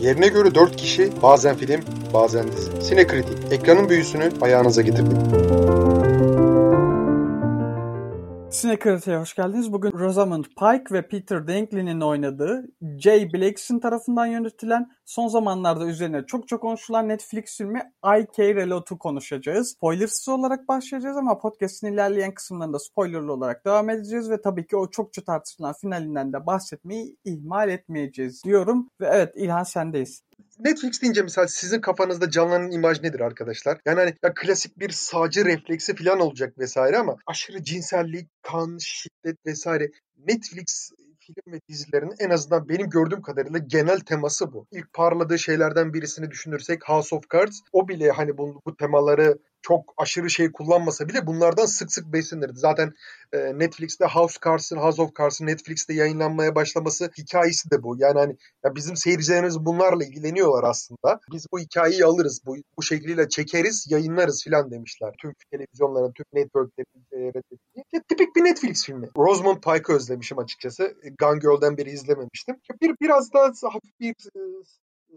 Yerine göre 4 kişi bazen film bazen dizi. Sinekritik ekranın büyüsünü ayağınıza getirdim. Sinekritik'e hoş geldiniz. Bugün Rosamund Pike ve Peter Dinkley'nin oynadığı Jay Blakeson tarafından yönetilen son zamanlarda üzerine çok çok konuşulan Netflix filmi I Care A Lot'u konuşacağız. Spoilersız olarak başlayacağız ama podcast'in ilerleyen kısımlarında spoilerlı olarak devam edeceğiz ve tabii ki o çokça tartışılan finalinden de bahsetmeyi ihmal etmeyeceğiz diyorum. Ve evet İlhan sendeyiz. Netflix deyince mesela sizin kafanızda canlanan imaj nedir arkadaşlar? Yani hani ya klasik bir sağcı refleksi falan olacak vesaire ama aşırı cinsellik, kan, şiddet vesaire Netflix film ve dizilerin en azından benim gördüğüm kadarıyla genel teması bu. İlk parladığı şeylerden birisini düşünürsek House of Cards. O bile hani bu, bu temaları çok aşırı şey kullanmasa bile bunlardan sık sık besinirdi. Zaten e, Netflix'te House Cards'ın, House of Cards'ın Netflix'te yayınlanmaya başlaması hikayesi de bu. Yani hani ya bizim seyircilerimiz bunlarla ilgileniyorlar aslında. Biz bu hikayeyi alırız, bu, bu şekliyle çekeriz, yayınlarız filan demişler. Tüm televizyonların, tüm networklerin e, tipik bir Netflix filmi. Rosamund Pike'ı özlemişim açıkçası. Gone Girl'den beri izlememiştim. Bir biraz daha hafif bir e,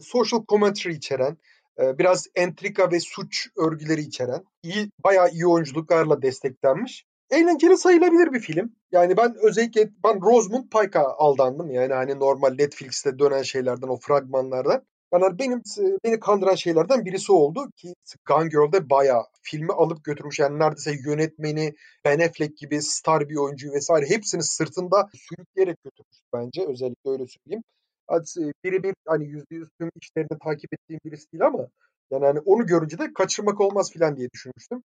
social commentary içeren, biraz entrika ve suç örgüleri içeren, iyi, bayağı iyi oyunculuklarla desteklenmiş. Eğlenceli sayılabilir bir film. Yani ben özellikle ben Rosamund Pike'a aldandım. Yani hani normal Netflix'te dönen şeylerden, o fragmanlardan. Yani benim beni kandıran şeylerden birisi oldu ki Gone Girl'de bayağı filmi alıp götürmüş. Yani neredeyse yönetmeni Ben Affleck gibi star bir oyuncu vesaire hepsini sırtında sürükleyerek götürmüş bence. Özellikle öyle söyleyeyim birebir hani yüzde yüz tüm işlerini takip ettiğim birisi değil ama yani hani onu görünce de kaçırmak olmaz filan diye düşünmüştüm.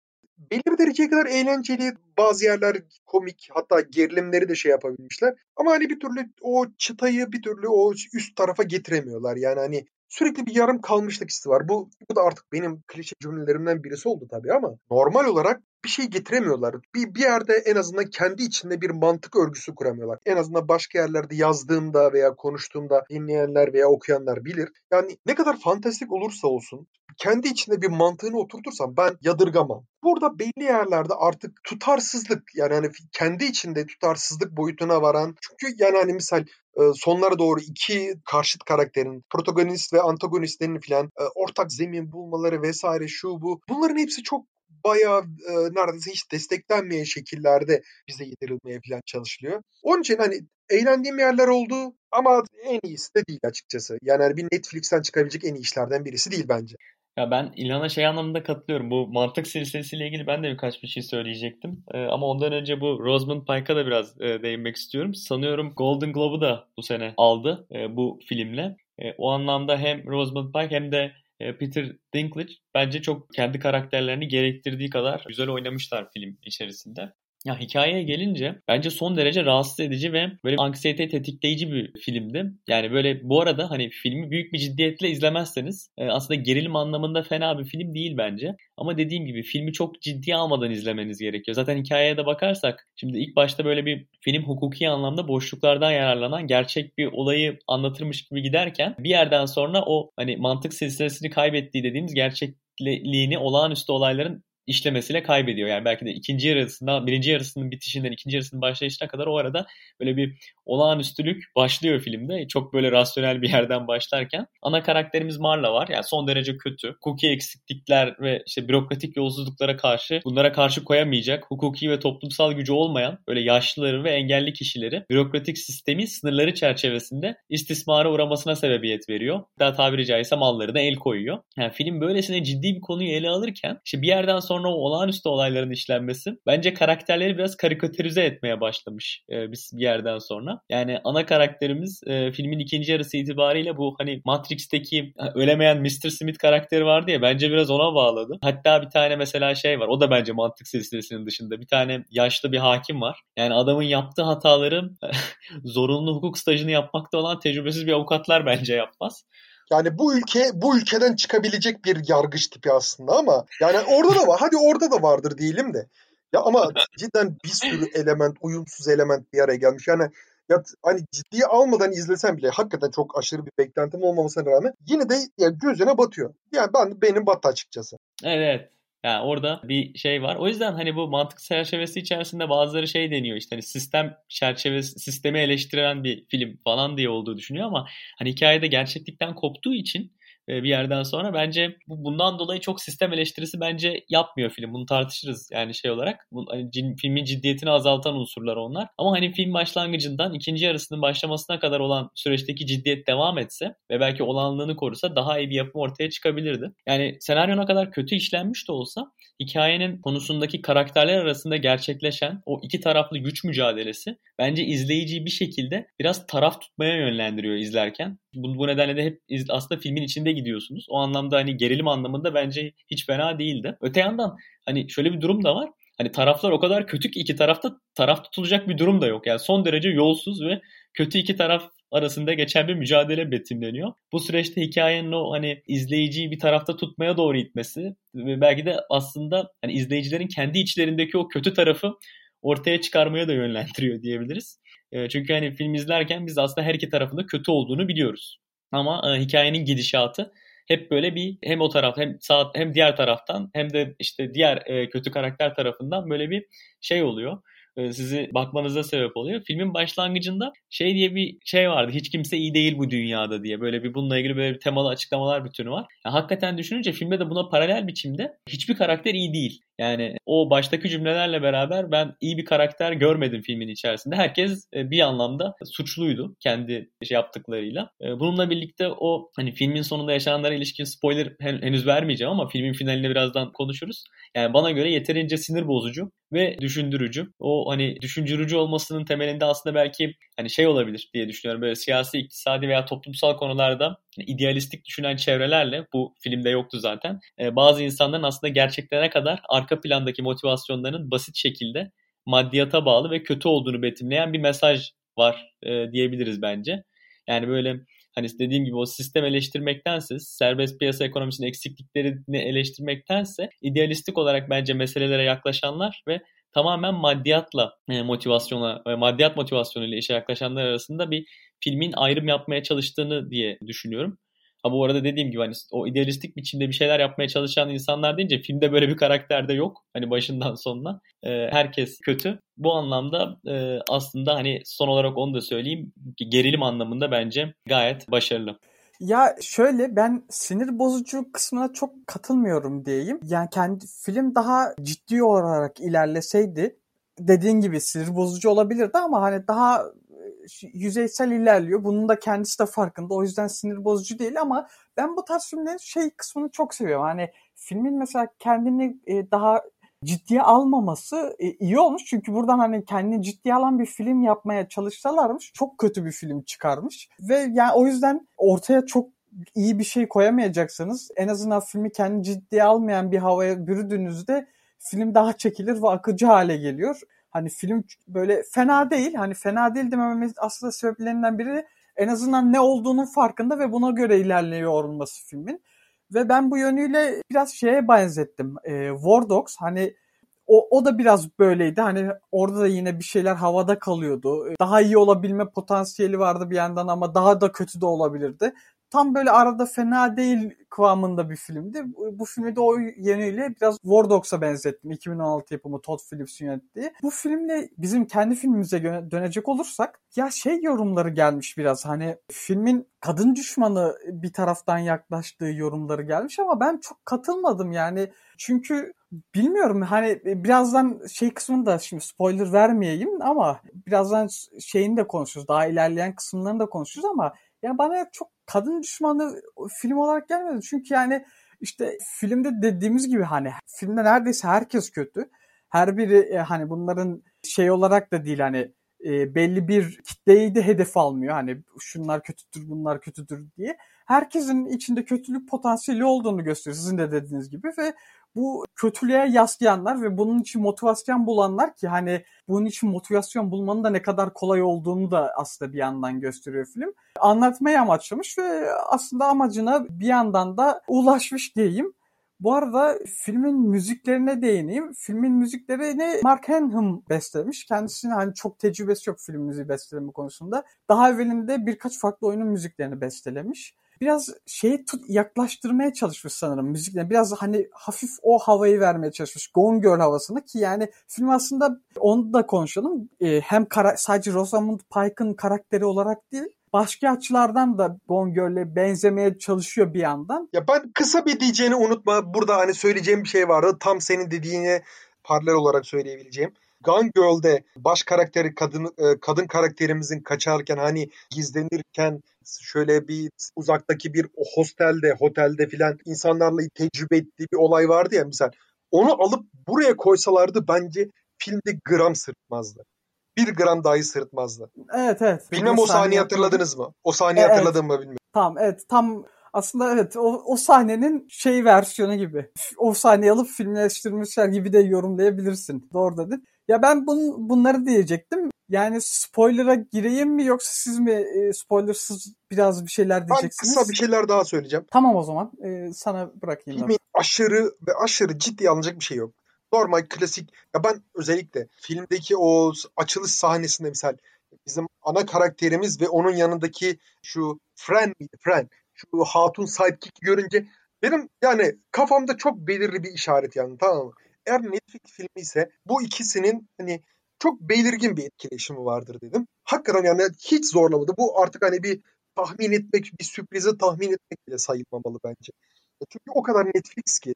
Belli bir dereceye kadar eğlenceli, bazı yerler komik, hatta gerilimleri de şey yapabilmişler. Ama hani bir türlü o çıtayı bir türlü o üst tarafa getiremiyorlar. Yani hani sürekli bir yarım kalmışlık hissi var. Bu, bu da artık benim klişe cümlelerimden birisi oldu tabii ama normal olarak bir şey getiremiyorlar. Bir, bir yerde en azından kendi içinde bir mantık örgüsü kuramıyorlar. En azından başka yerlerde yazdığımda veya konuştuğumda dinleyenler veya okuyanlar bilir. Yani ne kadar fantastik olursa olsun kendi içinde bir mantığını oturtursam ben yadırgamam. Burada belli yerlerde artık tutarsızlık yani hani kendi içinde tutarsızlık boyutuna varan çünkü yani hani misal sonlara doğru iki karşıt karakterin protagonist ve antagonistlerin filan ortak zemin bulmaları vesaire şu bu bunların hepsi çok bayağı e, neredeyse hiç desteklenmeyen şekillerde bize yedirilmeye falan çalışılıyor. Onun için hani eğlendiğim yerler oldu ama en iyisi de değil açıkçası. Yani hani bir Netflix'ten çıkabilecek en iyi işlerden birisi değil bence. Ya ben İlhan'a şey anlamında katılıyorum. Bu mantık silsilesiyle ilgili ben de birkaç bir şey söyleyecektim. Ee, ama ondan önce bu Rosamund Pike'a da biraz e, değinmek istiyorum. Sanıyorum Golden Globe'u da bu sene aldı e, bu filmle. E, o anlamda hem Rosamund Pike hem de Peter Dinklage bence çok kendi karakterlerini gerektirdiği kadar güzel oynamışlar film içerisinde. Ya hikayeye gelince bence son derece rahatsız edici ve böyle anksiyete tetikleyici bir filmdi. Yani böyle bu arada hani filmi büyük bir ciddiyetle izlemezseniz e, aslında gerilim anlamında fena bir film değil bence. Ama dediğim gibi filmi çok ciddiye almadan izlemeniz gerekiyor. Zaten hikayeye de bakarsak şimdi ilk başta böyle bir film hukuki anlamda boşluklardan yararlanan gerçek bir olayı anlatırmış gibi giderken bir yerden sonra o hani mantık silsilesini kaybettiği dediğimiz gerçekliğini olağanüstü olayların işlemesiyle kaybediyor. Yani belki de ikinci yarısında, birinci yarısının bitişinden ikinci yarısının başlayışına kadar o arada böyle bir olağanüstülük başlıyor filmde. Çok böyle rasyonel bir yerden başlarken. Ana karakterimiz Marla var. Yani son derece kötü. Hukuki eksiklikler ve işte bürokratik yolsuzluklara karşı bunlara karşı koyamayacak, hukuki ve toplumsal gücü olmayan böyle yaşlıları ve engelli kişileri bürokratik sistemin sınırları çerçevesinde istismara uğramasına sebebiyet veriyor. Daha tabiri caizse mallarına el koyuyor. Yani film böylesine ciddi bir konuyu ele alırken işte bir yerden sonra sonra o olağanüstü olayların işlenmesi bence karakterleri biraz karikatürize etmeye başlamış e, bir yerden sonra. Yani ana karakterimiz e, filmin ikinci yarısı itibariyle bu hani Matrix'teki ölemeyen Mr. Smith karakteri vardı ya bence biraz ona bağladı. Hatta bir tane mesela şey var. O da bence mantık silsilesinin dışında. Bir tane yaşlı bir hakim var. Yani adamın yaptığı hataları zorunlu hukuk stajını yapmakta olan tecrübesiz bir avukatlar bence yapmaz. Yani bu ülke bu ülkeden çıkabilecek bir yargıç tipi aslında ama yani orada da var. Hadi orada da vardır diyelim de. Ya ama cidden bir sürü element, uyumsuz element bir araya gelmiş. Yani ya hani ciddiye almadan izlesem bile hakikaten çok aşırı bir beklentim olmamasına rağmen yine de ya gözüne batıyor. Yani ben benim battı açıkçası. Evet. Yani orada bir şey var. O yüzden hani bu mantık çerçevesi içerisinde bazıları şey deniyor işte hani sistem çerçevesi sistemi eleştiren bir film falan diye olduğu düşünüyor ama hani hikayede gerçeklikten koptuğu için bir yerden sonra bence bu bundan dolayı çok sistem eleştirisi bence yapmıyor film. Bunu tartışırız yani şey olarak. Bu, hani cin, filmin ciddiyetini azaltan unsurlar onlar. Ama hani film başlangıcından ikinci yarısının başlamasına kadar olan süreçteki ciddiyet devam etse ve belki olanlığını korusa daha iyi bir yapım ortaya çıkabilirdi. Yani senaryo ne kadar kötü işlenmiş de olsa hikayenin konusundaki karakterler arasında gerçekleşen o iki taraflı güç mücadelesi bence izleyiciyi bir şekilde biraz taraf tutmaya yönlendiriyor izlerken. Bu, bu nedenle de hep aslında filmin içinde gidiyorsunuz. O anlamda hani gerilim anlamında bence hiç fena değildi. Öte yandan hani şöyle bir durum da var. Hani taraflar o kadar kötü ki iki tarafta taraf tutulacak bir durum da yok. Yani son derece yolsuz ve kötü iki taraf arasında geçen bir mücadele betimleniyor. Bu süreçte hikayenin o hani izleyiciyi bir tarafta tutmaya doğru itmesi ve belki de aslında hani izleyicilerin kendi içlerindeki o kötü tarafı ortaya çıkarmaya da yönlendiriyor diyebiliriz. E, çünkü hani film izlerken biz aslında her iki tarafında kötü olduğunu biliyoruz. Ama e, hikayenin gidişatı hep böyle bir hem o taraf hem sağ hem diğer taraftan hem de işte diğer e, kötü karakter tarafından böyle bir şey oluyor e, sizi bakmanıza sebep oluyor. Filmin başlangıcında şey diye bir şey vardı. Hiç kimse iyi değil bu dünyada diye. Böyle bir bununla ilgili böyle bir temalı açıklamalar bütünü var. Yani hakikaten düşününce filmde de buna paralel biçimde hiçbir karakter iyi değil. Yani o baştaki cümlelerle beraber ben iyi bir karakter görmedim filmin içerisinde. Herkes e, bir anlamda suçluydu kendi şey yaptıklarıyla. E, bununla birlikte o hani filmin sonunda yaşananlara ilişkin spoiler henüz vermeyeceğim ama filmin finalinde birazdan konuşuruz. Yani bana göre yeterince sinir bozucu ve düşündürücü. O hani düşündürücü olmasının temelinde aslında belki hani şey olabilir diye düşünüyorum. Böyle siyasi, iktisadi veya toplumsal konularda idealistik düşünen çevrelerle bu filmde yoktu zaten. Ee, bazı insanların aslında gerçeklere kadar arka plandaki motivasyonlarının basit şekilde maddiyata bağlı ve kötü olduğunu betimleyen bir mesaj var e, diyebiliriz bence. Yani böyle hani dediğim gibi o sistem eleştirmektense, serbest piyasa ekonomisinin eksikliklerini eleştirmektense idealistik olarak bence meselelere yaklaşanlar ve tamamen maddiyatla e, motivasyona, e, maddiyat motivasyonuyla işe yaklaşanlar arasında bir filmin ayrım yapmaya çalıştığını diye düşünüyorum. Ha bu arada dediğim gibi hani o idealistik biçimde bir şeyler yapmaya çalışan insanlar deyince filmde böyle bir karakter de yok. Hani başından sonuna. E, herkes kötü. Bu anlamda e, aslında hani son olarak onu da söyleyeyim. Gerilim anlamında bence gayet başarılı. Ya şöyle ben sinir bozucu kısmına çok katılmıyorum diyeyim. Yani kendi film daha ciddi olarak ilerleseydi dediğin gibi sinir bozucu olabilirdi ama hani daha yüzeysel ilerliyor. Bunun da kendisi de farkında. O yüzden sinir bozucu değil ama ben bu tarz filmlerin şey kısmını çok seviyorum. Hani filmin mesela kendini e, daha ciddiye almaması e, iyi olmuş. Çünkü buradan hani kendini ciddiye alan bir film yapmaya çalışsalarmış çok kötü bir film çıkarmış. Ve yani o yüzden ortaya çok iyi bir şey koyamayacaksanız en azından filmi kendi ciddiye almayan bir havaya bürüdüğünüzde film daha çekilir ve akıcı hale geliyor. Hani film böyle fena değil. Hani fena değil demememin aslında sebeplerinden biri en azından ne olduğunun farkında ve buna göre ilerliyor olması filmin. Ve ben bu yönüyle biraz şeye benzettim. E, War Dogs hani o, o da biraz böyleydi. Hani orada da yine bir şeyler havada kalıyordu. Daha iyi olabilme potansiyeli vardı bir yandan ama daha da kötü de olabilirdi tam böyle arada fena değil kıvamında bir filmdi. Bu filmi de o yönüyle biraz War Dogs'a benzettim. 2016 yapımı Todd Phillips yönettiği. Bu filmle bizim kendi filmimize dönecek olursak ya şey yorumları gelmiş biraz hani filmin kadın düşmanı bir taraftan yaklaştığı yorumları gelmiş ama ben çok katılmadım yani. Çünkü bilmiyorum hani birazdan şey kısmını da şimdi spoiler vermeyeyim ama birazdan şeyini de konuşuruz. Daha ilerleyen kısımlarını da konuşuruz ama ya bana çok kadın düşmanı film olarak gelmedi. Çünkü yani işte filmde dediğimiz gibi hani filmde neredeyse herkes kötü. Her biri e, hani bunların şey olarak da değil hani e, belli bir kitleyi de hedef almıyor. Hani şunlar kötüdür bunlar kötüdür diye. Herkesin içinde kötülük potansiyeli olduğunu gösteriyor sizin de dediğiniz gibi ve bu kötülüğe yaslayanlar ve bunun için motivasyon bulanlar ki hani bunun için motivasyon bulmanın da ne kadar kolay olduğunu da aslında bir yandan gösteriyor film. Anlatmayı amaçlamış ve aslında amacına bir yandan da ulaşmış diyeyim. Bu arada filmin müziklerine değineyim. Filmin müziklerini Mark Hanham bestelemiş. Kendisinin hani çok tecrübesi yok film müziği besteleme konusunda. Daha evvelinde birkaç farklı oyunun müziklerini bestelemiş. Biraz şeyi tut, yaklaştırmaya çalışmış sanırım müzikle. Biraz hani hafif o havayı vermeye çalışmış. Gone Girl havasını ki yani film aslında onu da konuşalım. Ee, hem kara, sadece Rosamund Pike'ın karakteri olarak değil başka açılardan da Gone Girl'e benzemeye çalışıyor bir yandan. Ya ben kısa bir diyeceğini unutma. Burada hani söyleyeceğim bir şey vardı. Tam senin dediğine paralel olarak söyleyebileceğim. Gone Girl'de baş karakteri kadın e, kadın karakterimizin kaçarken hani gizlenirken şöyle bir uzaktaki bir hostelde, otelde filan insanlarla tecrübe ettiği bir olay vardı ya misal. Onu alıp buraya koysalardı bence filmde gram sırtmazdı. Bir gram dahi sırtmazdı. Evet evet. Bilmem o sahneyi hatırladınız mı? O sahneyi evet. hatırladın mı bilmiyorum. Tamam evet tam aslında evet o, o sahnenin şey versiyonu gibi. O sahneyi alıp filmleştirmişler gibi de yorumlayabilirsin. Doğru dedin. Ya ben bun, bunları diyecektim. Yani spoiler'a gireyim mi yoksa siz mi e, spoilersız biraz bir şeyler diyeceksiniz? Ben kısa bir şeyler daha söyleyeceğim. Tamam o zaman. E, sana bırakayım. Filmin aşırı ve aşırı ciddi alınacak bir şey yok. Normal klasik. Ya ben özellikle filmdeki o açılış sahnesinde misal bizim ana karakterimiz ve onun yanındaki şu Fran miydi? Fran. Şu hatun sidekick görünce benim yani kafamda çok belirli bir işaret yani tamam mı? Eğer Netflix filmi ise bu ikisinin hani çok belirgin bir etkileşimi vardır dedim. Hakikaten yani hiç zorlamadı. Bu artık hani bir tahmin etmek, bir sürprizi tahmin etmek bile sayılmamalı bence. Çünkü o kadar Netflix ki.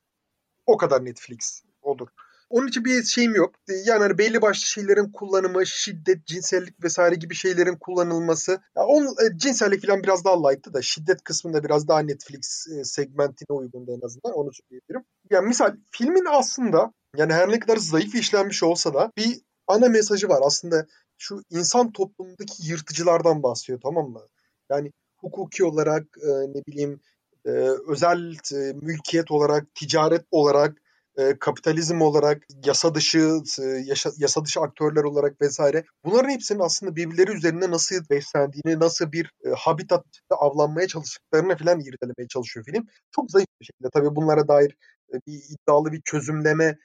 O kadar Netflix olur. Onun için bir şeyim yok. Yani hani belli başlı şeylerin kullanımı, şiddet, cinsellik vesaire gibi şeylerin kullanılması. Ya on, e, cinsellik falan biraz daha light'tı da şiddet kısmında biraz daha Netflix e, segmentine uygundu en azından. Onu söyleyebilirim. Yani misal filmin aslında yani her ne kadar zayıf işlenmiş olsa da bir ana mesajı var. Aslında şu insan toplumundaki yırtıcılardan bahsediyor tamam mı? Yani hukuki olarak e, ne bileyim e, özel e, mülkiyet olarak, ticaret olarak, e, kapitalizm olarak, yasa dışı e, yaşa, yasa dışı aktörler olarak vesaire bunların hepsinin aslında birbirleri üzerinde nasıl beslendiğini, nasıl bir e, habitat avlanmaya çalıştıklarını falan irdelemeye çalışıyor film. Çok zayıf bir şekilde. Tabii bunlara dair e, bir iddialı bir çözümleme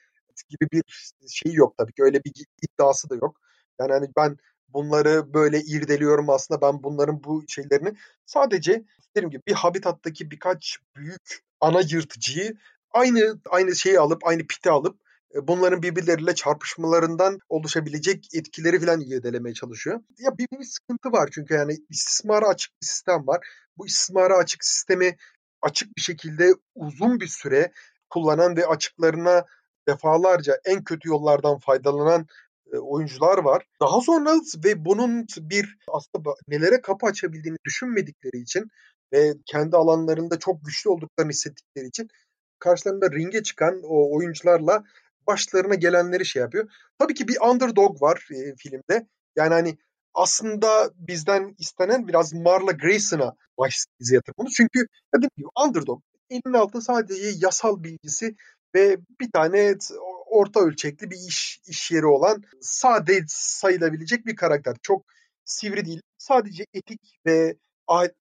gibi bir şey yok tabii ki. Öyle bir iddiası da yok. Yani hani ben bunları böyle irdeliyorum aslında ben bunların bu şeylerini sadece dediğim gibi bir habitattaki birkaç büyük ana yırtıcıyı aynı aynı şeyi alıp aynı piti alıp e, bunların birbirleriyle çarpışmalarından oluşabilecek etkileri falan irdelemeye çalışıyor. Ya bir, bir sıkıntı var çünkü yani istismara açık bir sistem var. Bu istismara açık sistemi açık bir şekilde uzun bir süre kullanan ve açıklarına defalarca en kötü yollardan faydalanan e, oyuncular var. Daha sonra ve bunun bir aslında nelere kapı açabildiğini düşünmedikleri için ve kendi alanlarında çok güçlü olduklarını hissettikleri için karşılarında ringe çıkan o oyuncularla başlarına gelenleri şey yapıyor. Tabii ki bir underdog var e, filmde. Yani hani aslında bizden istenen biraz Marla Grayson'a baş dizi yatırmamız. Çünkü dediğim gibi underdog. Elinin altında sadece yasal bilgisi ve bir tane orta ölçekli bir iş iş yeri olan sade sayılabilecek bir karakter. Çok sivri değil. Sadece etik ve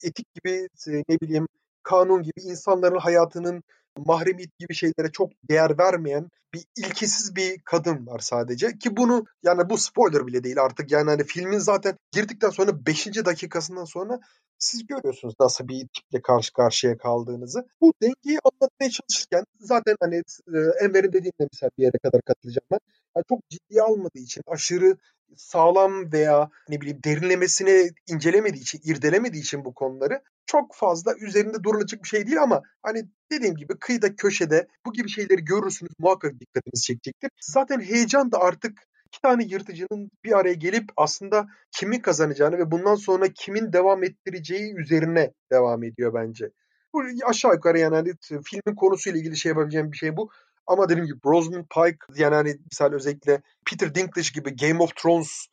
etik gibi ne bileyim kanun gibi insanların hayatının mahremiyet gibi şeylere çok değer vermeyen bir ilkesiz bir kadın var sadece ki bunu yani bu spoiler bile değil artık yani hani filmin zaten girdikten sonra 5. dakikasından sonra siz görüyorsunuz nasıl bir tiple karşı karşıya kaldığınızı. Bu dengeyi anlatmaya çalışırken zaten hani e, Enver'in dediğinde mesela bir yere kadar katılacağım ben. Yani çok ciddiye almadığı için aşırı sağlam veya ne bileyim derinlemesine incelemediği için, irdelemediği için bu konuları çok fazla üzerinde durulacak bir şey değil ama hani dediğim gibi kıyıda köşede bu gibi şeyleri görürsünüz muhakkak dikkatinizi çekecektir. Zaten heyecan da artık iki tane yırtıcının bir araya gelip aslında kimin kazanacağını ve bundan sonra kimin devam ettireceği üzerine devam ediyor bence. Bu aşağı yukarı yani hani filmin konusuyla ilgili şey yapabileceğim bir şey bu. Ama dediğim gibi Rosamund Pike yani hani misal özellikle Peter Dinklage gibi Game of Thrones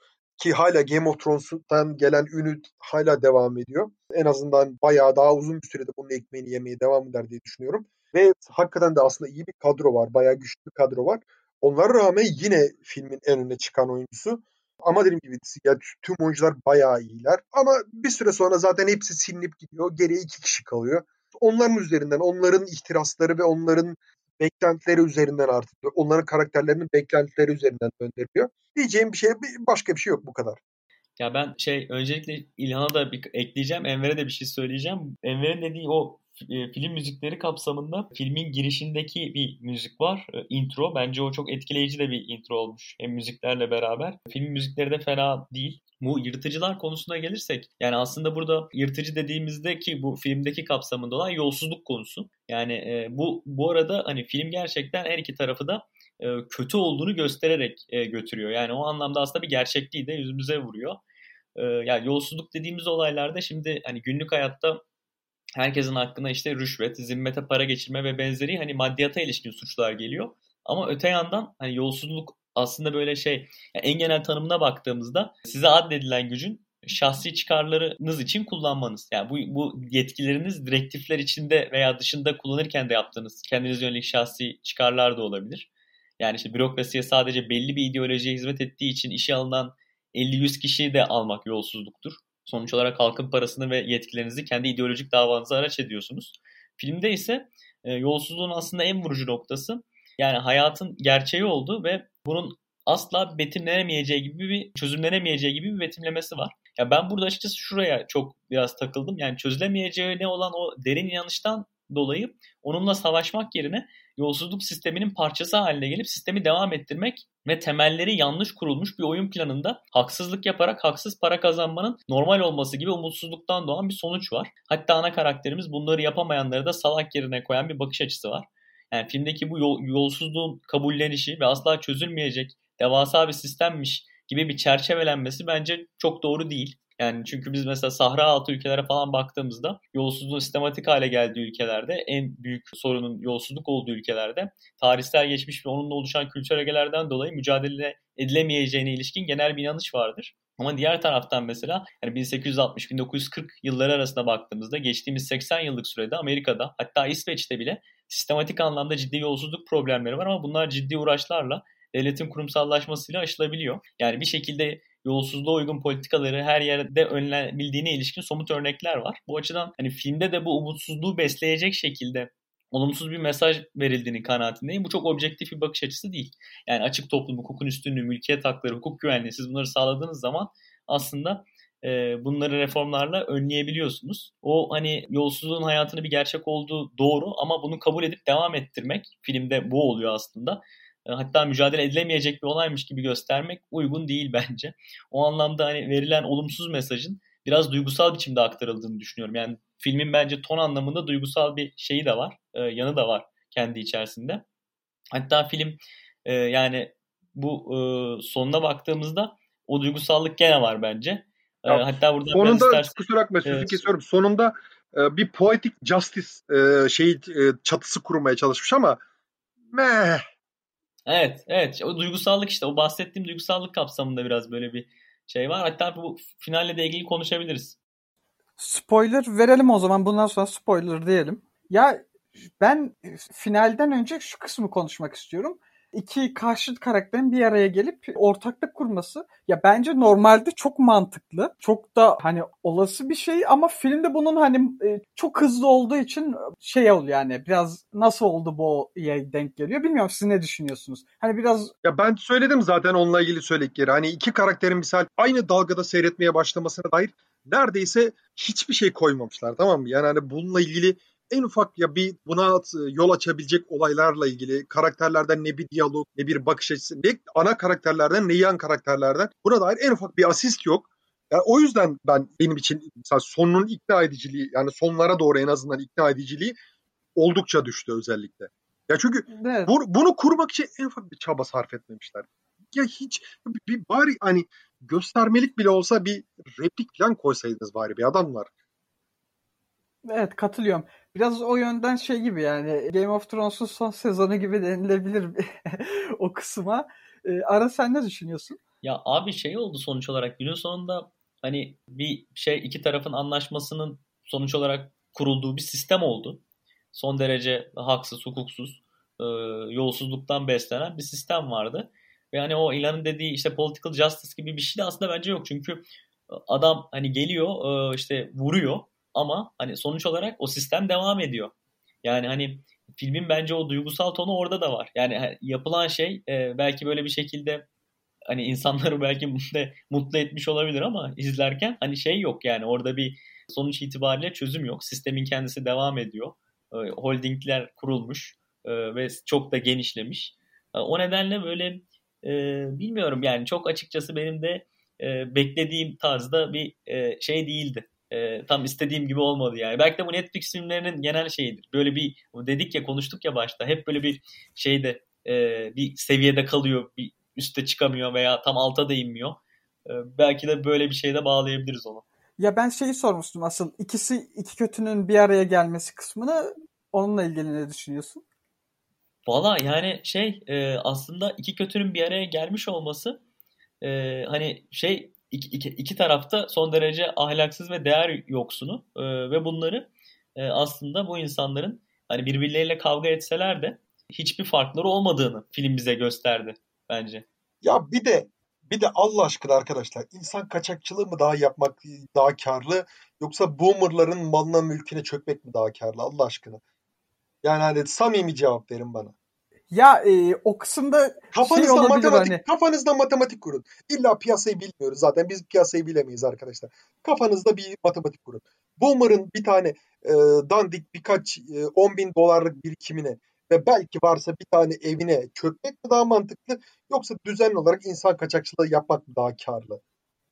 ki hala Game of Thrones'tan gelen ünü hala devam ediyor. En azından bayağı daha uzun bir sürede bunun ekmeğini yemeye devam eder diye düşünüyorum. Ve hakikaten de aslında iyi bir kadro var. Bayağı güçlü bir kadro var. Onlara rağmen yine filmin en önüne çıkan oyuncusu. Ama dediğim gibi ya, tüm oyuncular bayağı iyiler. Ama bir süre sonra zaten hepsi silinip gidiyor. Geriye iki kişi kalıyor. Onların üzerinden, onların ihtirasları ve onların beklentileri üzerinden artık onların karakterlerinin beklentileri üzerinden gönderiliyor. Diyeceğim bir şey başka bir şey yok bu kadar. Ya ben şey öncelikle İlhan'a da bir ekleyeceğim. Enver'e de bir şey söyleyeceğim. Enver'in dediği o film müzikleri kapsamında filmin girişindeki bir müzik var. E, intro. Bence o çok etkileyici de bir intro olmuş. Hem müziklerle beraber. Film müzikleri de fena değil. Bu yırtıcılar konusuna gelirsek yani aslında burada yırtıcı dediğimizde ki bu filmdeki kapsamında olan yolsuzluk konusu. Yani e, bu bu arada hani film gerçekten her iki tarafı da e, kötü olduğunu göstererek e, götürüyor. Yani o anlamda aslında bir gerçekliği de yüzümüze vuruyor. E, yani yolsuzluk dediğimiz olaylarda şimdi hani günlük hayatta herkesin hakkında işte rüşvet, zimmete para geçirme ve benzeri hani maddiyata ilişkin suçlar geliyor. Ama öte yandan hani yolsuzluk aslında böyle şey yani en genel tanımına baktığımızda size addedilen gücün şahsi çıkarlarınız için kullanmanız. Yani bu, bu yetkileriniz direktifler içinde veya dışında kullanırken de yaptığınız kendiniz yönelik şahsi çıkarlar da olabilir. Yani işte bürokrasiye sadece belli bir ideolojiye hizmet ettiği için işe alınan 50-100 kişiyi de almak yolsuzluktur. Sonuç olarak halkın parasını ve yetkilerinizi kendi ideolojik davanıza araç ediyorsunuz. Filmde ise e, yolsuzluğun aslında en vurucu noktası yani hayatın gerçeği oldu ve bunun asla betimlenemeyeceği gibi bir çözümlenemeyeceği gibi bir betimlemesi var. Ya ben burada açıkçası şuraya çok biraz takıldım. Yani çözülemeyeceği ne olan o derin inanıştan dolayı onunla savaşmak yerine yolsuzluk sisteminin parçası haline gelip sistemi devam ettirmek ve temelleri yanlış kurulmuş bir oyun planında haksızlık yaparak haksız para kazanmanın normal olması gibi umutsuzluktan doğan bir sonuç var. Hatta ana karakterimiz bunları yapamayanları da salak yerine koyan bir bakış açısı var. Yani filmdeki bu yol, yolsuzluğun kabullenişi ve asla çözülmeyecek devasa bir sistemmiş gibi bir çerçevelenmesi bence çok doğru değil. Yani çünkü biz mesela Sahra altı ülkelere falan baktığımızda yolsuzluğun sistematik hale geldiği ülkelerde en büyük sorunun yolsuzluk olduğu ülkelerde tarihsel geçmiş ve onunla oluşan kültürel ögelerden dolayı mücadele edilemeyeceğine ilişkin genel bir inanış vardır. Ama diğer taraftan mesela yani 1860-1940 yılları arasında baktığımızda geçtiğimiz 80 yıllık sürede Amerika'da hatta İsveç'te bile sistematik anlamda ciddi yolsuzluk problemleri var ama bunlar ciddi uğraşlarla devletin kurumsallaşmasıyla aşılabiliyor. Yani bir şekilde yolsuzluğa uygun politikaları her yerde önlenebildiğine ilişkin somut örnekler var. Bu açıdan hani filmde de bu umutsuzluğu besleyecek şekilde olumsuz bir mesaj verildiğini kanaatindeyim. Bu çok objektif bir bakış açısı değil. Yani açık toplum, hukukun üstünlüğü, mülkiyet hakları, hukuk güvenliği siz bunları sağladığınız zaman aslında e, bunları reformlarla önleyebiliyorsunuz. O hani yolsuzluğun hayatını bir gerçek olduğu doğru ama bunu kabul edip devam ettirmek filmde bu oluyor aslında. E, hatta mücadele edilemeyecek bir olaymış gibi göstermek uygun değil bence. O anlamda hani verilen olumsuz mesajın biraz duygusal biçimde aktarıldığını düşünüyorum. Yani filmin bence ton anlamında duygusal bir şeyi de var, e, yanı da var kendi içerisinde. Hatta film e, yani bu e, sonuna baktığımızda o duygusallık gene var bence. E, ya, hatta burada sonunda istersen, kusura bakma sözü e, kesiyorum. Sonunda e, bir poetic justice e, şey e, çatısı kurmaya çalışmış ama meh Evet, evet. O duygusallık işte. O bahsettiğim duygusallık kapsamında biraz böyle bir şey var. Hatta bu finalle de ilgili konuşabiliriz. Spoiler verelim o zaman. Bundan sonra spoiler diyelim. Ya ben finalden önce şu kısmı konuşmak istiyorum iki karşıt karakterin bir araya gelip ortaklık kurması ya bence normalde çok mantıklı. Çok da hani olası bir şey ama filmde bunun hani e, çok hızlı olduğu için şey oluyor yani biraz nasıl oldu bu denk geliyor. Bilmiyorum siz ne düşünüyorsunuz? Hani biraz Ya ben söyledim zaten onunla ilgili söyledikleri. Hani iki karakterin misal aynı dalgada seyretmeye başlamasına dair neredeyse hiçbir şey koymamışlar tamam mı? Yani hani bununla ilgili en ufak ya bir buna yol açabilecek olaylarla ilgili karakterlerden ne bir diyalog ne bir bakış açısı ne ana karakterlerden ne yan karakterlerden buna dair en ufak bir asist yok. Yani o yüzden ben benim için mesela sonun ikna ediciliği yani sonlara doğru en azından ikna ediciliği oldukça düştü özellikle. Ya çünkü evet. bu, bunu kurmak için en ufak bir çaba sarf etmemişler. Ya hiç bir bari hani göstermelik bile olsa bir replik falan koysaydınız bari bir adamlar. Evet katılıyorum. Biraz o yönden şey gibi yani Game of Thrones'un son sezonu gibi denilebilir o kısma. Ee, Ara sen ne düşünüyorsun? Ya abi şey oldu sonuç olarak günün sonunda hani bir şey iki tarafın anlaşmasının sonuç olarak kurulduğu bir sistem oldu. Son derece haksız, hukuksuz, e, yolsuzluktan beslenen bir sistem vardı. Ve hani o ilanın dediği işte political justice gibi bir şey de aslında bence yok. Çünkü adam hani geliyor e, işte vuruyor ama hani sonuç olarak o sistem devam ediyor. Yani hani filmin bence o duygusal tonu orada da var. Yani yapılan şey e, belki böyle bir şekilde hani insanları belki mutlu, mutlu etmiş olabilir ama izlerken hani şey yok yani orada bir sonuç itibariyle çözüm yok. Sistemin kendisi devam ediyor. E, holdingler kurulmuş e, ve çok da genişlemiş. E, o nedenle böyle e, bilmiyorum yani çok açıkçası benim de e, beklediğim tarzda bir e, şey değildi. E, tam istediğim gibi olmadı yani. Belki de bu Netflix filmlerinin genel şeyidir. Böyle bir dedik ya konuştuk ya başta hep böyle bir şeyde e, bir seviyede kalıyor, bir üste çıkamıyor veya tam alta da inmiyor. E, belki de böyle bir şeyde bağlayabiliriz onu. Ya ben şeyi sormuştum asıl ikisi iki kötünün bir araya gelmesi kısmını onunla ilgili ne düşünüyorsun? Valla yani şey e, aslında iki kötünün bir araya gelmiş olması e, hani şey iki, iki, iki tarafta son derece ahlaksız ve değer yoksunu e, ve bunları e, aslında bu insanların hani birbirleriyle kavga etseler de hiçbir farkları olmadığını film bize gösterdi bence. Ya bir de bir de Allah aşkına arkadaşlar insan kaçakçılığı mı daha yapmak daha karlı yoksa boomerların malına mülküne çökmek mi daha karlı Allah aşkına? Yani hani samimi cevap verin bana. Ya e, o kısımda kafanızda şey matematik hani. kafanızda matematik kurun. İlla piyasayı bilmiyoruz zaten. Biz piyasayı bilemeyiz arkadaşlar. Kafanızda bir matematik kurun. Boomer'ın bir tane e, dandik birkaç e, 10 bin dolarlık birikimine ve belki varsa bir tane evine çökmek mi daha mantıklı yoksa düzenli olarak insan kaçakçılığı yapmak mı daha karlı?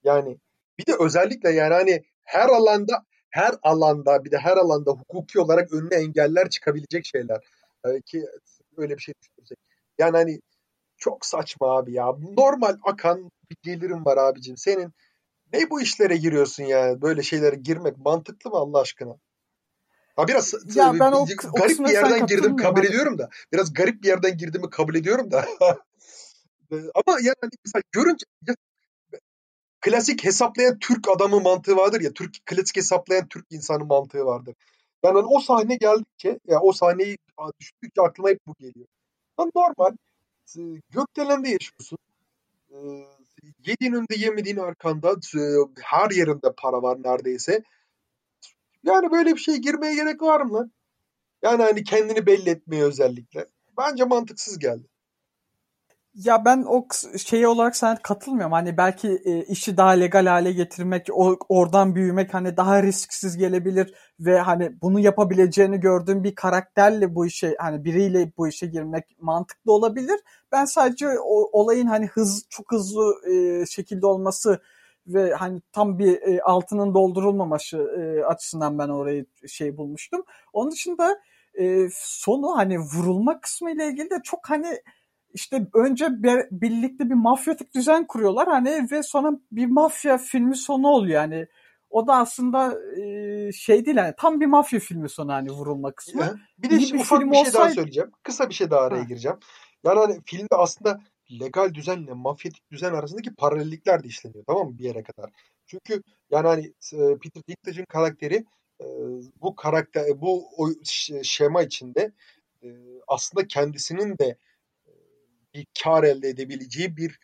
Yani bir de özellikle yani hani her alanda her alanda bir de her alanda hukuki olarak önüne engeller çıkabilecek şeyler. Ee, ki öyle bir şey düşünürsek. Yani hani çok saçma abi ya. Normal akan bir gelirim var abicim. Senin ne bu işlere giriyorsun yani? Böyle şeylere girmek mantıklı mı Allah aşkına? Ha biraz ya ben o, garip o bir yerden girdim kabul abi. ediyorum da. Biraz garip bir yerden girdiğimi kabul ediyorum da. Ama yani hani mesela görünce ya, klasik hesaplayan Türk adamı mantığı vardır ya. Türk klasik hesaplayan Türk insanı mantığı vardır. Yani hani o sahne geldikçe ya o sahneyi düşündükçe aklıma hep bu geliyor. Yani normal gökdelende yaşıyorsun. Yediğin önünde yemediğin arkanda her yerinde para var neredeyse. Yani böyle bir şey girmeye gerek var mı? Yani hani kendini belli etmeye özellikle. Bence mantıksız geldi. Ya ben o şeyi olarak sana katılmıyorum. Hani belki e, işi daha legal hale getirmek, o, oradan büyümek hani daha risksiz gelebilir ve hani bunu yapabileceğini gördüğüm bir karakterle bu işe hani biriyle bu işe girmek mantıklı olabilir. Ben sadece o, olayın hani hız çok hızlı e, şekilde olması ve hani tam bir e, altının doldurulmaması e, açısından ben orayı şey bulmuştum. Onun dışında e, sonu hani vurulma kısmı ile ilgili de çok hani işte önce bir, birlikte bir mafyatik düzen kuruyorlar hani ve sonra bir mafya filmi sonu oluyor yani. O da aslında e, şey değil yani tam bir mafya filmi sonu hani vurulma kısmı. Bir de bir ufak bir şey olsaydı... daha söyleyeceğim. Kısa bir şey daha araya ha. gireceğim. Yani hani filmde aslında legal düzenle mafyatik düzen arasındaki paralellikler de işleniyor tamam mı bir yere kadar. Çünkü yani hani e, Peter Dinklage'ın karakteri e, bu karakter bu şema içinde e, aslında kendisinin de bir kar elde edebileceği bir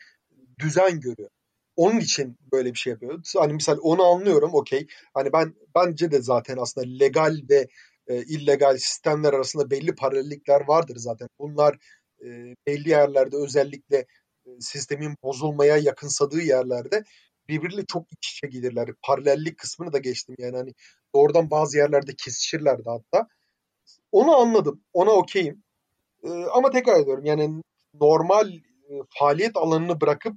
düzen görüyor. Onun için böyle bir şey yapıyor. Hani misal onu anlıyorum okey. Hani ben bence de zaten aslında legal ve e, illegal sistemler arasında belli paralellikler vardır zaten. Bunlar e, belli yerlerde özellikle e, sistemin bozulmaya yakınsadığı yerlerde birbiriyle çok iç içe gelirler. Paralellik kısmını da geçtim yani hani doğrudan bazı yerlerde kesişirlerdi hatta. Onu anladım. Ona okeyim. E, ama tekrar ediyorum yani normal e, faaliyet alanını bırakıp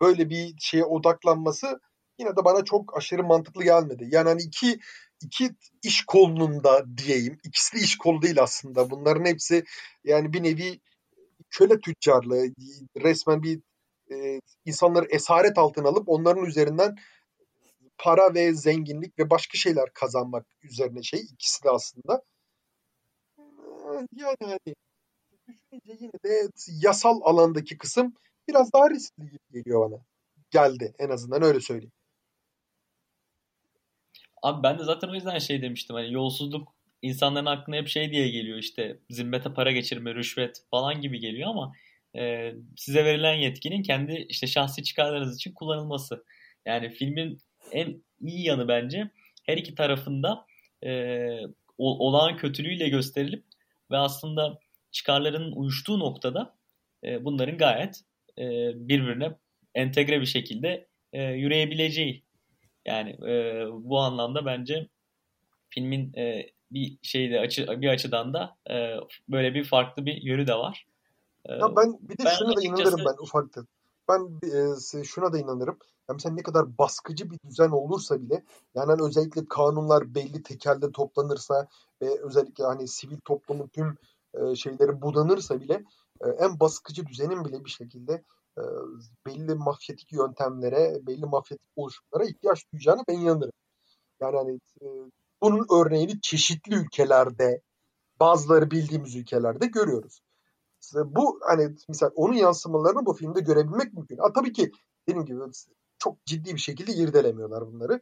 böyle bir şeye odaklanması yine de bana çok aşırı mantıklı gelmedi. Yani hani iki iki iş kolunun da diyeyim. İkisi de iş kolu değil aslında. Bunların hepsi yani bir nevi köle tüccarlığı resmen bir e, insanları esaret altına alıp onların üzerinden para ve zenginlik ve başka şeyler kazanmak üzerine şey ikisi de aslında. Yani hani düşününce yine de yasal alandaki kısım biraz daha riskli gibi geliyor bana. Geldi en azından öyle söyleyeyim. Abi ben de zaten o yüzden şey demiştim hani yolsuzluk insanların aklına hep şey diye geliyor işte zimmete para geçirme, rüşvet falan gibi geliyor ama e, size verilen yetkinin kendi işte şahsi çıkarlarınız için kullanılması. Yani filmin en iyi yanı bence her iki tarafında e, olağan kötülüğüyle gösterilip ve aslında çıkarlarının uyuştuğu noktada e, bunların gayet e, birbirine entegre bir şekilde e, yürüyebileceği. Yani e, bu anlamda bence filmin e, bir şeyde açı, bir açıdan da e, böyle bir farklı bir yönü de var. E, ya ben bir de ben şuna da inanırım ben ufakta. Ben e, şuna da inanırım. Yani mesela ne kadar baskıcı bir düzen olursa bile yani hani özellikle kanunlar belli tekelde toplanırsa ve özellikle hani sivil toplumun tüm e, şeyleri budanırsa bile e, en baskıcı düzenin bile bir şekilde e, belli mafyatik yöntemlere, belli mafyatik oluşumlara ihtiyaç duyacağını ben inanırım. Yani hani bunun örneğini çeşitli ülkelerde, bazıları bildiğimiz ülkelerde görüyoruz. Bu hani mesela onun yansımalarını bu filmde görebilmek mümkün. Ha, tabii ki dediğim gibi çok ciddi bir şekilde irdelemiyorlar bunları.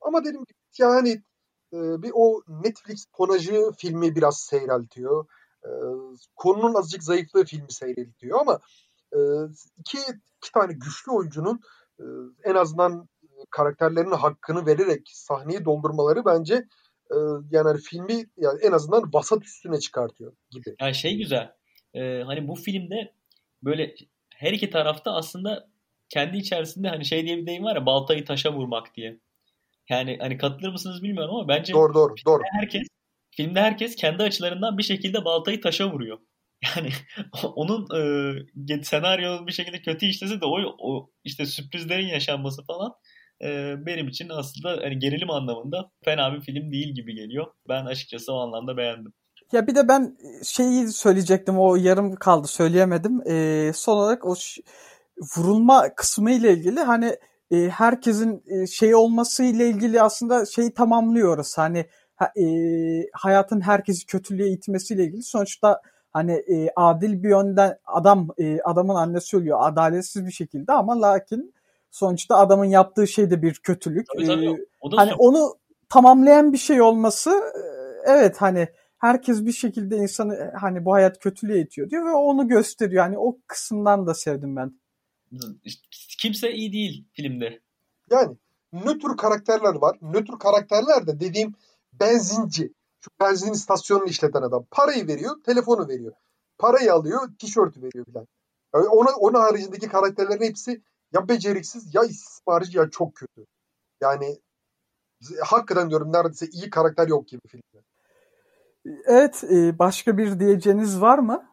Ama dediğim gibi yani bir o Netflix tonajı filmi biraz seyreltiyor. Konunun azıcık zayıflığı filmi seyreltiyor ama iki, iki tane güçlü oyuncunun en azından karakterlerinin hakkını vererek sahneyi doldurmaları bence yani hani filmi yani en azından vasat üstüne çıkartıyor gibi. Yani şey güzel. E, hani bu filmde böyle her iki tarafta aslında kendi içerisinde hani şey diye bir deyim var ya baltayı taşa vurmak diye. Yani hani katılır mısınız bilmiyorum ama bence doğru doğru doğru. Herkes filmde herkes kendi açılarından bir şekilde baltayı taşa vuruyor. Yani onun e, senaryo bir şekilde kötü işlese de o, o işte sürprizlerin yaşanması falan e, benim için aslında hani gerilim anlamında fena bir film değil gibi geliyor. Ben açıkçası o anlamda beğendim. Ya bir de ben şeyi söyleyecektim o yarım kaldı söyleyemedim. E, son olarak o vurulma kısmı ile ilgili hani e, herkesin e, şey olması ile ilgili aslında şeyi tamamlıyoruz. Hani e, hayatın herkesi kötülüğe itmesiyle ilgili sonuçta hani e, adil bir yönden adam e, adamın annesi ölüyor adaletsiz bir şekilde ama lakin sonuçta adamın yaptığı şey de bir kötülük. Tabii, tabii. Ee, o da hani onu tamamlayan bir şey olması e, evet hani herkes bir şekilde insanı hani bu hayat kötülüğe itiyor diyor ve onu gösteriyor. Hani o kısımdan da sevdim ben. Kimse iyi değil filmde. Yani nötr karakterler var. Nötr karakterler de dediğim benzinci. Şu benzin istasyonunu işleten adam. Parayı veriyor, telefonu veriyor. Parayı alıyor, tişörtü veriyor filan. Yani ona, onun haricindeki karakterlerin hepsi ya beceriksiz ya istismarcı ya çok kötü. Yani hakikaten diyorum neredeyse iyi karakter yok gibi filmde. Evet e, başka bir diyeceğiniz var mı?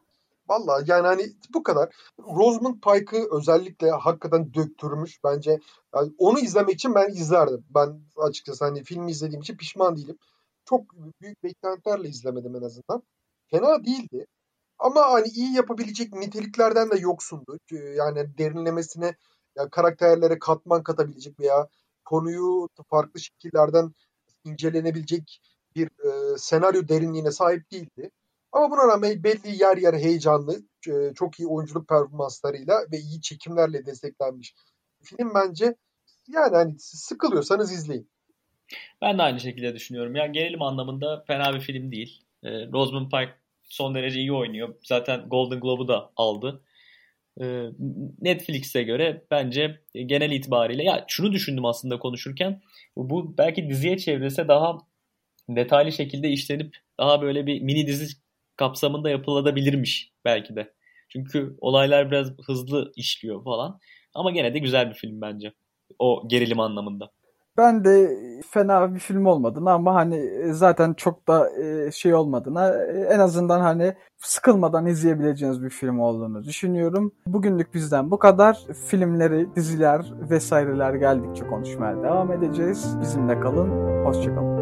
Valla yani hani bu kadar. Rosamund Pike'ı özellikle hakikaten döktürmüş. Bence yani onu izlemek için ben izlerdim. Ben açıkçası hani filmi izlediğim için pişman değilim. Çok büyük beklentilerle izlemedim en azından. Fena değildi. Ama hani iyi yapabilecek niteliklerden de yoksundu. Yani derinlemesine yani karakterlere katman katabilecek veya konuyu farklı şekillerden incelenebilecek bir e, senaryo derinliğine sahip değildi. Ama buna rağmen belli yer yer heyecanlı, e, çok iyi oyunculuk performanslarıyla ve iyi çekimlerle desteklenmiş film bence yani hani sıkılıyorsanız izleyin. Ben de aynı şekilde düşünüyorum. Yani gerilim anlamında fena bir film değil. E, Rosamund Pike son derece iyi oynuyor. Zaten Golden Globe'u da aldı. Ee, Netflix'e göre bence genel itibariyle ya şunu düşündüm aslında konuşurken bu belki diziye çevrese daha detaylı şekilde işlenip daha böyle bir mini dizi kapsamında yapılabilirmiş belki de. Çünkü olaylar biraz hızlı işliyor falan. Ama gene de güzel bir film bence. O gerilim anlamında. Ben de fena bir film olmadığını ama hani e, zaten çok da e, şey olmadığına e, en azından hani sıkılmadan izleyebileceğiniz bir film olduğunu düşünüyorum. Bugünlük bizden bu kadar. Filmleri, diziler vesaireler geldikçe konuşmaya devam edeceğiz. Bizimle kalın. Hoşçakalın.